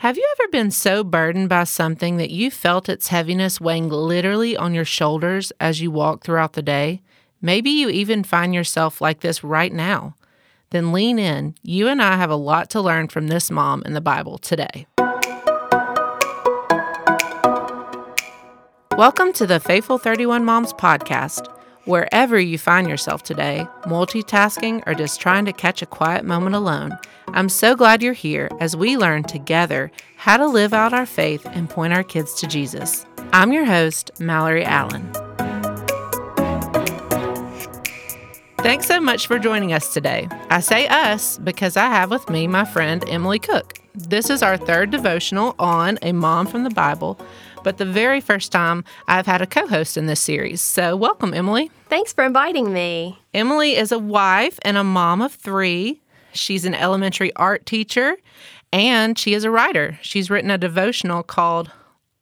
Have you ever been so burdened by something that you felt its heaviness weighing literally on your shoulders as you walk throughout the day? Maybe you even find yourself like this right now. Then lean in. You and I have a lot to learn from this mom in the Bible today. Welcome to the Faithful 31 Moms podcast. Wherever you find yourself today, multitasking or just trying to catch a quiet moment alone, I'm so glad you're here as we learn together how to live out our faith and point our kids to Jesus. I'm your host, Mallory Allen. Thanks so much for joining us today. I say us because I have with me my friend Emily Cook. This is our third devotional on a mom from the Bible but the very first time I've had a co host in this series. So, welcome, Emily. Thanks for inviting me. Emily is a wife and a mom of three. She's an elementary art teacher and she is a writer. She's written a devotional called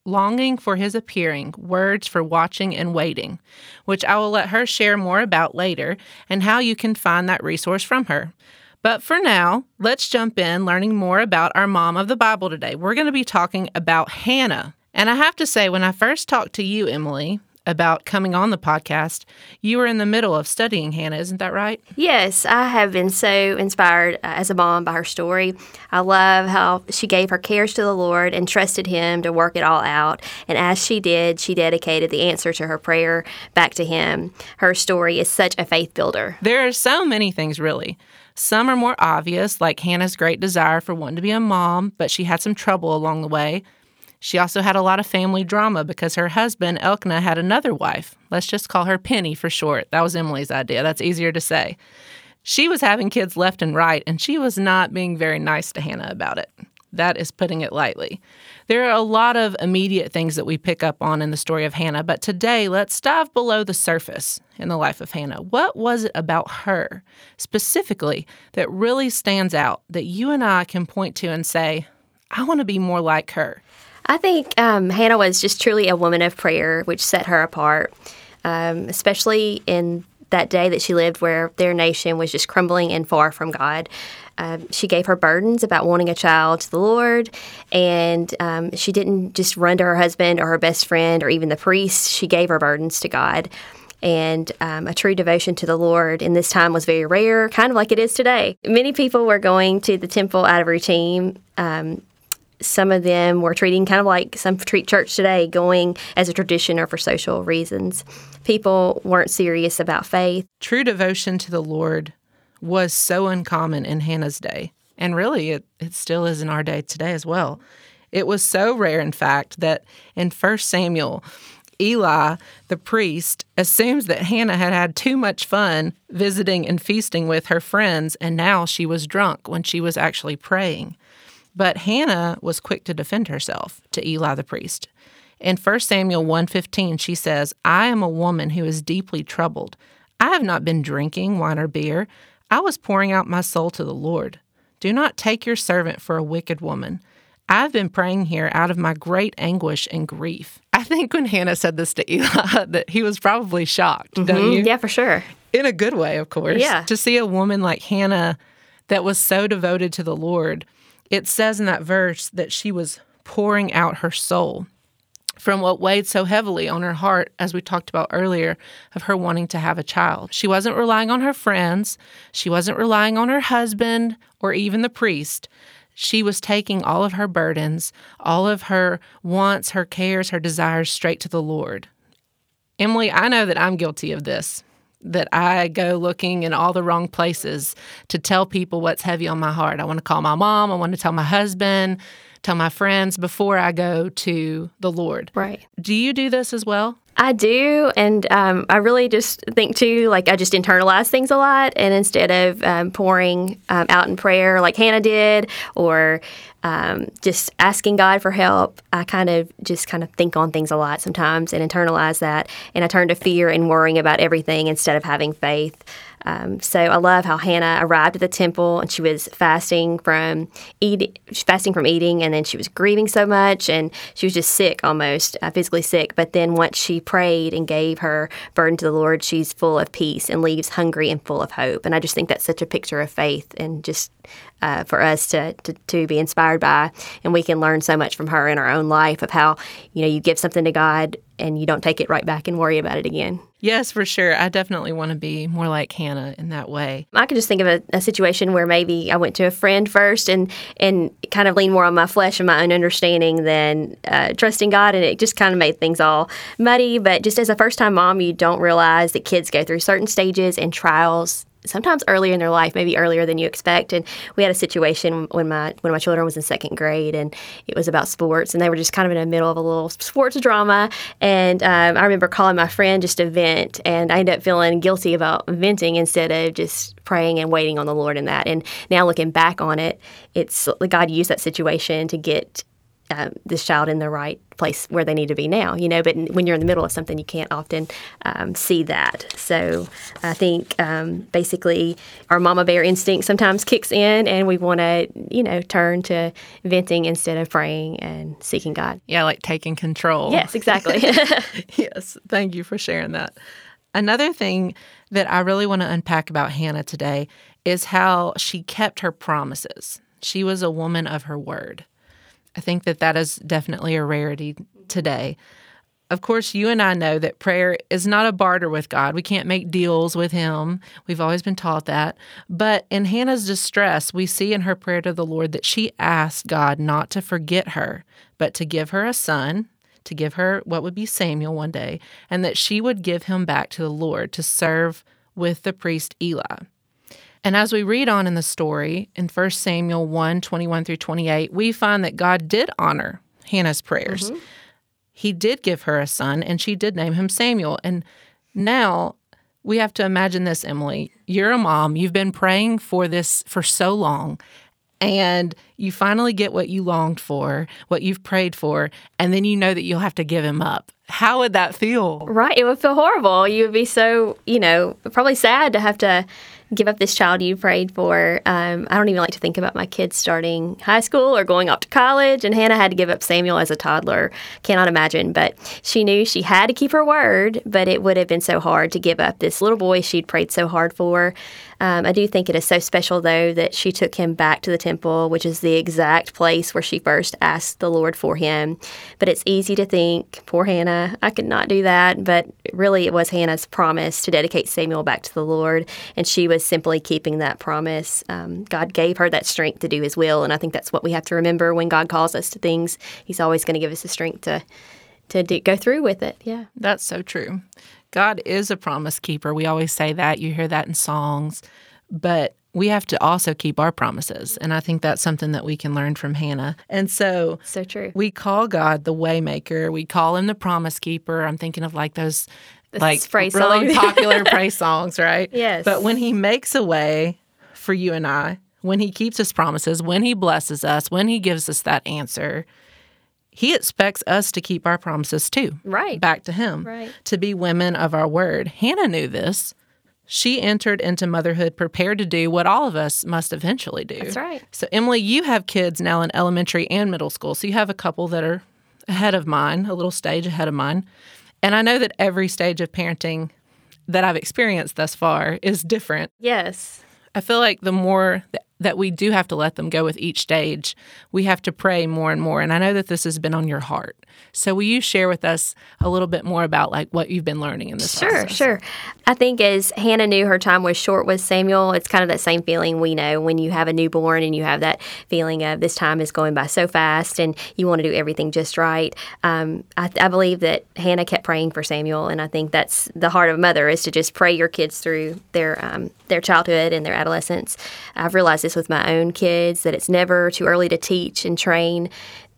Longing for His Appearing Words for Watching and Waiting, which I will let her share more about later and how you can find that resource from her. But for now, let's jump in learning more about our mom of the Bible today. We're going to be talking about Hannah. And I have to say, when I first talked to you, Emily, about coming on the podcast, you were in the middle of studying Hannah, isn't that right? Yes, I have been so inspired uh, as a mom by her story. I love how she gave her cares to the Lord and trusted Him to work it all out. And as she did, she dedicated the answer to her prayer back to Him. Her story is such a faith builder. There are so many things, really. Some are more obvious, like Hannah's great desire for wanting to be a mom, but she had some trouble along the way. She also had a lot of family drama because her husband, Elkanah, had another wife. Let's just call her Penny for short. That was Emily's idea. That's easier to say. She was having kids left and right, and she was not being very nice to Hannah about it. That is putting it lightly. There are a lot of immediate things that we pick up on in the story of Hannah, but today let's dive below the surface in the life of Hannah. What was it about her specifically that really stands out that you and I can point to and say, I want to be more like her? I think um, Hannah was just truly a woman of prayer, which set her apart, um, especially in that day that she lived where their nation was just crumbling and far from God. Um, she gave her burdens about wanting a child to the Lord, and um, she didn't just run to her husband or her best friend or even the priest. She gave her burdens to God. And um, a true devotion to the Lord in this time was very rare, kind of like it is today. Many people were going to the temple out of routine. Some of them were treating kind of like some treat church today, going as a tradition or for social reasons. People weren't serious about faith. True devotion to the Lord was so uncommon in Hannah's day, and really it, it still is in our day today as well. It was so rare, in fact, that in 1 Samuel, Eli, the priest, assumes that Hannah had had too much fun visiting and feasting with her friends, and now she was drunk when she was actually praying. But Hannah was quick to defend herself to Eli the priest. In 1 Samuel 1:15 she says, "I am a woman who is deeply troubled. I have not been drinking wine or beer. I was pouring out my soul to the Lord. Do not take your servant for a wicked woman. I've been praying here out of my great anguish and grief." I think when Hannah said this to Eli that he was probably shocked, mm-hmm. don't you? Yeah, for sure. In a good way, of course. Yeah. To see a woman like Hannah that was so devoted to the Lord it says in that verse that she was pouring out her soul from what weighed so heavily on her heart, as we talked about earlier, of her wanting to have a child. She wasn't relying on her friends, she wasn't relying on her husband or even the priest. She was taking all of her burdens, all of her wants, her cares, her desires straight to the Lord. Emily, I know that I'm guilty of this that I go looking in all the wrong places to tell people what's heavy on my heart. I want to call my mom, I want to tell my husband, tell my friends before I go to the Lord. Right. Do you do this as well? I do, and um, I really just think too, like I just internalize things a lot, and instead of um, pouring um, out in prayer like Hannah did, or um, just asking God for help, I kind of just kind of think on things a lot sometimes and internalize that, and I turn to fear and worrying about everything instead of having faith. Um, so I love how Hannah arrived at the temple and she was fasting from eating, fasting from eating, and then she was grieving so much, and she was just sick almost, uh, physically sick. But then once she prayed and gave her burden to the Lord, she's full of peace and leaves hungry and full of hope. And I just think that's such a picture of faith and just uh, for us to, to, to be inspired by. And we can learn so much from her in our own life of how, you know, you give something to God and you don't take it right back and worry about it again. Yes, for sure. I definitely want to be more like Hannah in that way. I could just think of a, a, situation where maybe I went to a friend first and and kind of leaned more on my flesh and my own understanding than uh, trusting God, and it just kind of made things all muddy. But just as a first time mom, you don't realize that kids go through certain stages and trials sometimes earlier in their life, maybe earlier than you expect. And we had a situation when my when my children was in second grade, and it was about sports, and they were just kind of in the middle of a little sports drama. And um, I remember calling my friend just to vent, and I ended up feeling guilty about venting instead of just praying and waiting on the Lord in that. And now looking back on it, it's God used that situation to get um, this child in the right place where they need to be now, you know. But when you're in the middle of something, you can't often um, see that. So I think um, basically our mama bear instinct sometimes kicks in, and we want to, you know, turn to venting instead of praying and seeking God. Yeah, like taking control. Yes, exactly. yes, thank you for sharing that. Another thing that I really want to unpack about Hannah today is how she kept her promises. She was a woman of her word. I think that that is definitely a rarity today. Of course, you and I know that prayer is not a barter with God. We can't make deals with Him. We've always been taught that. But in Hannah's distress, we see in her prayer to the Lord that she asked God not to forget her, but to give her a son, to give her what would be Samuel one day, and that she would give him back to the Lord to serve with the priest Eli. And as we read on in the story in 1 Samuel 1 21 through 28, we find that God did honor Hannah's prayers. Mm-hmm. He did give her a son, and she did name him Samuel. And now we have to imagine this, Emily. You're a mom, you've been praying for this for so long, and you finally get what you longed for, what you've prayed for, and then you know that you'll have to give him up. How would that feel? Right. It would feel horrible. You would be so, you know, probably sad to have to give up this child you prayed for. Um, I don't even like to think about my kids starting high school or going off to college. And Hannah had to give up Samuel as a toddler. Cannot imagine. But she knew she had to keep her word, but it would have been so hard to give up this little boy she'd prayed so hard for. Um, I do think it is so special, though, that she took him back to the temple, which is the exact place where she first asked the Lord for him. But it's easy to think, poor Hannah, I could not do that. But really, it was Hannah's promise to dedicate Samuel back to the Lord, and she was simply keeping that promise. Um, God gave her that strength to do His will, and I think that's what we have to remember when God calls us to things. He's always going to give us the strength to to do, go through with it. Yeah, that's so true. God is a promise keeper. We always say that. You hear that in songs. But we have to also keep our promises. And I think that's something that we can learn from Hannah. And so So true. We call God the waymaker. We call him the promise keeper. I'm thinking of like those the like really songs. popular praise songs, right? Yes. But when he makes a way for you and I, when he keeps his promises, when he blesses us, when he gives us that answer, he expects us to keep our promises too. Right. Back to him. Right. To be women of our word. Hannah knew this. She entered into motherhood prepared to do what all of us must eventually do. That's right. So, Emily, you have kids now in elementary and middle school. So, you have a couple that are ahead of mine, a little stage ahead of mine. And I know that every stage of parenting that I've experienced thus far is different. Yes. I feel like the more that we do have to let them go with each stage, we have to pray more and more. And I know that this has been on your heart. So will you share with us a little bit more about like what you've been learning in this sure, process? Sure, I think as Hannah knew her time was short with Samuel, it's kind of that same feeling we know when you have a newborn and you have that feeling of this time is going by so fast and you want to do everything just right. Um, I, I believe that Hannah kept praying for Samuel, and I think that's the heart of a mother is to just pray your kids through their um, their childhood and their adolescence. I've realized this with my own kids that it's never too early to teach and train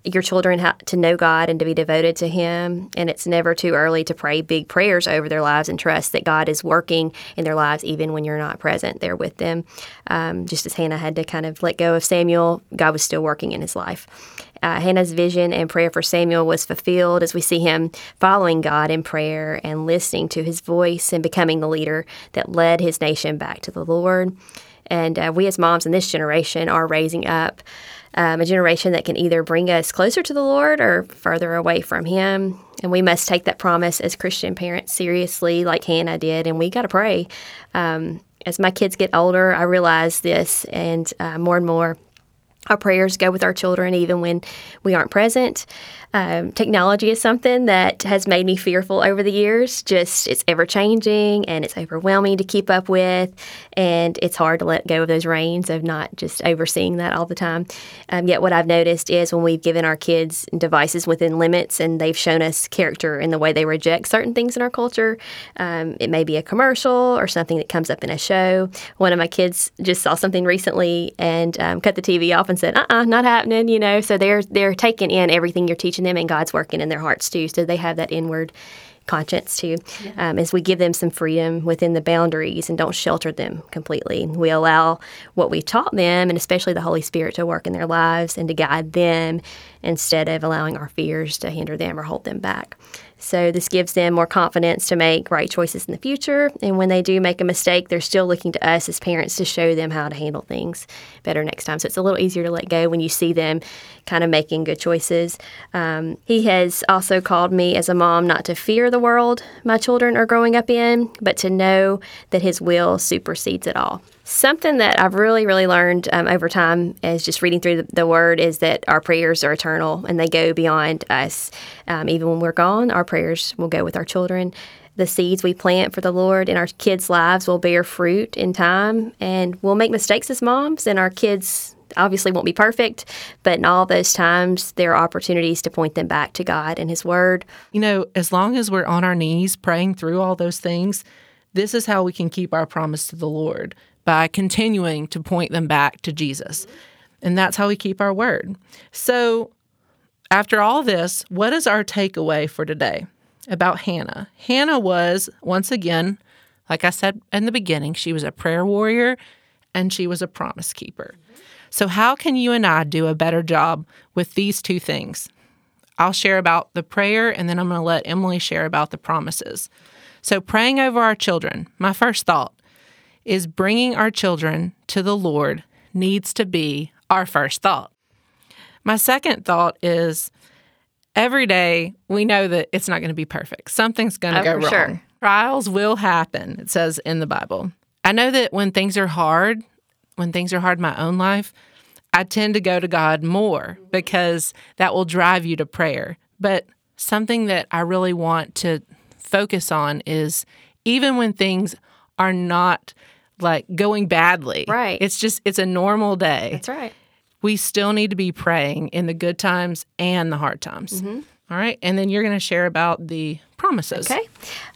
your children to know God and to be devoted to Him. And it's never too early to pray big prayers over their lives and trust that God is working in their lives even when you're not present there with them. Um, just as Hannah had to kind of let go of Samuel, God was still working in his life. Uh, Hannah's vision and prayer for Samuel was fulfilled as we see him following God in prayer and listening to his voice and becoming the leader that led his nation back to the Lord. And uh, we, as moms in this generation, are raising up um, a generation that can either bring us closer to the Lord or further away from Him. And we must take that promise as Christian parents seriously, like Hannah did. And we got to pray. Um, as my kids get older, I realize this, and uh, more and more our prayers go with our children even when we aren't present. Um, technology is something that has made me fearful over the years. Just it's ever changing and it's overwhelming to keep up with, and it's hard to let go of those reins of not just overseeing that all the time. Um, yet, what I've noticed is when we've given our kids devices within limits and they've shown us character in the way they reject certain things in our culture, um, it may be a commercial or something that comes up in a show. One of my kids just saw something recently and um, cut the TV off and said, "Uh, uh not happening." You know, so they're they're taking in everything you're teaching them, and God's working in their hearts too. So they have that inward conscience too, yeah. um, as we give them some freedom within the boundaries and don't shelter them completely. We allow what we taught them, and especially the Holy Spirit, to work in their lives and to guide them instead of allowing our fears to hinder them or hold them back. So this gives them more confidence to make right choices in the future. And when they do make a mistake, they're still looking to us as parents to show them how to handle things better next time. So it's a little easier to let go when you see them kind of making good choices. Um, he has also called me as a mom not to fear the world my children are growing up in, but to know that his will supersedes it all. Something that I've really, really learned um, over time as just reading through the, the, Word is that our prayers are eternal and they go beyond us. Um, even when we're gone, our prayers will go with our children. The seeds we plant for the Lord in our kids' lives will bear fruit in time, and we'll make mistakes as moms, and our kids obviously won't be perfect, but in all those times, there are opportunities to point them back to God and His Word. You know, as long as we're on our knees praying through all those things, this is how we can keep our promise to the Lord by continuing to point them back to Jesus. And that's how we keep our word. So, after all this, what is our takeaway for today about Hannah? Hannah was, once again, like I said in the beginning, she was a prayer warrior and she was a promise keeper. So, how can you and I do a better job with these two things? I'll share about the prayer and then I'm going to let Emily share about the promises. So, praying over our children, my first thought is bringing our children to the Lord needs to be our first thought. My second thought is every day we know that it's not going to be perfect. Something's going to oh, go wrong. Sure. Trials will happen, it says in the Bible. I know that when things are hard, when things are hard in my own life, I tend to go to God more because that will drive you to prayer. But something that I really want to focus on is even when things are not like going badly. Right. It's just it's a normal day. That's right. We still need to be praying in the good times and the hard times. Mm-hmm. All right. And then you're going to share about the promises. Okay.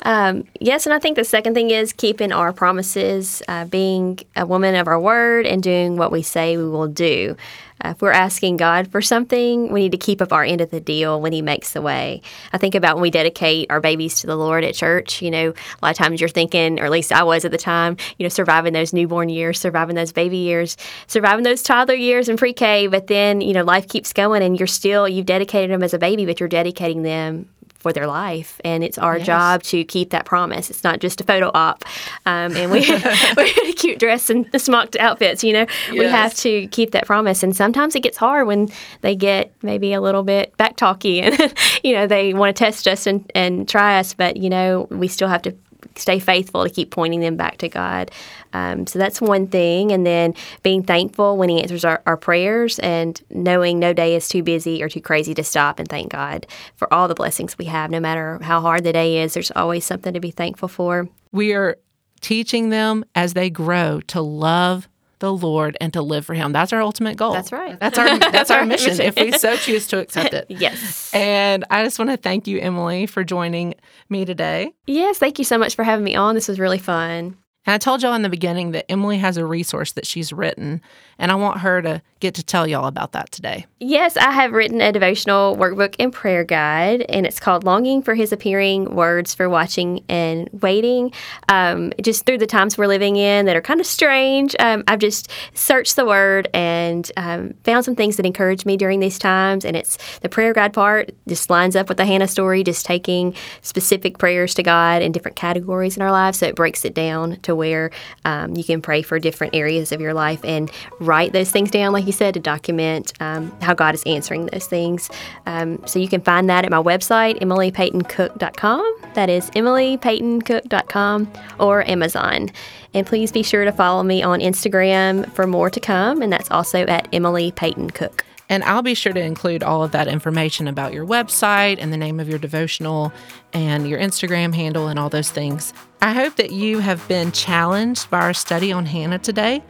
Um, yes, and I think the second thing is keeping our promises, uh, being a woman of our word, and doing what we say we will do. Uh, if we're asking God for something, we need to keep up our end of the deal when He makes the way. I think about when we dedicate our babies to the Lord at church. You know, a lot of times you're thinking, or at least I was at the time, you know, surviving those newborn years, surviving those baby years, surviving those toddler years and pre K, but then, you know, life keeps going and you're still, you've dedicated them as a baby, but you're dedicating them for their life. And it's our yes. job to keep that promise. It's not just a photo op. Um, and we, we're in a cute dress and smocked outfits, you know. Yes. We have to keep that promise. And sometimes it gets hard when they get maybe a little bit back talky and, you know, they want to test us and, and try us. But, you know, we still have to stay faithful to keep pointing them back to God. Um, so that's one thing. And then being thankful when He answers our, our, prayers and knowing no day is too busy or too crazy to stop and thank God for all the blessings we have. No matter how hard the day is, there's always something to be thankful for. We are teaching them as they grow to love the Lord and to live for Him. That's our ultimate goal. That's right. That's our that's our mission if we so choose to accept it. yes. And I just want to thank you, Emily, for joining me today. Yes, thank you so much for having me on. This was really fun. And I told y'all in the beginning that Emily has a resource that she's written, and I want her to get to tell y'all about that today. Yes, I have written a devotional workbook and prayer guide, and it's called Longing for His Appearing Words for Watching and Waiting. Um, just through the times we're living in that are kind of strange, um, I've just searched the Word and um, found some things that encourage me during these times. And it's the prayer guide part just lines up with the Hannah story, just taking specific prayers to God in different categories in our lives. So it breaks it down to where um, you can pray for different areas of your life and write those things down, like you said, to document um, how God is answering those things. Um, so you can find that at my website, emilypeytoncook.com. That is emilypeytoncook.com or Amazon. And please be sure to follow me on Instagram for more to come, and that's also at Emily Peyton Cook. And I'll be sure to include all of that information about your website and the name of your devotional and your Instagram handle and all those things. I hope that you have been challenged by our study on Hannah today.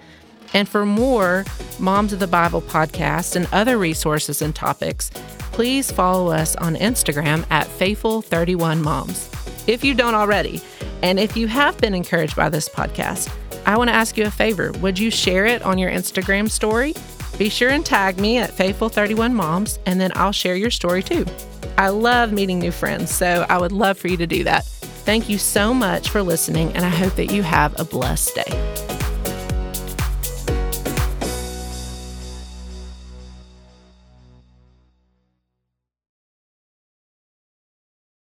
And for more Moms of the Bible podcast and other resources and topics, please follow us on Instagram at Faithful31Moms if you don't already. And if you have been encouraged by this podcast, I want to ask you a favor. Would you share it on your Instagram story? Be sure and tag me at Faithful31Moms, and then I'll share your story too. I love meeting new friends, so I would love for you to do that. Thank you so much for listening, and I hope that you have a blessed day.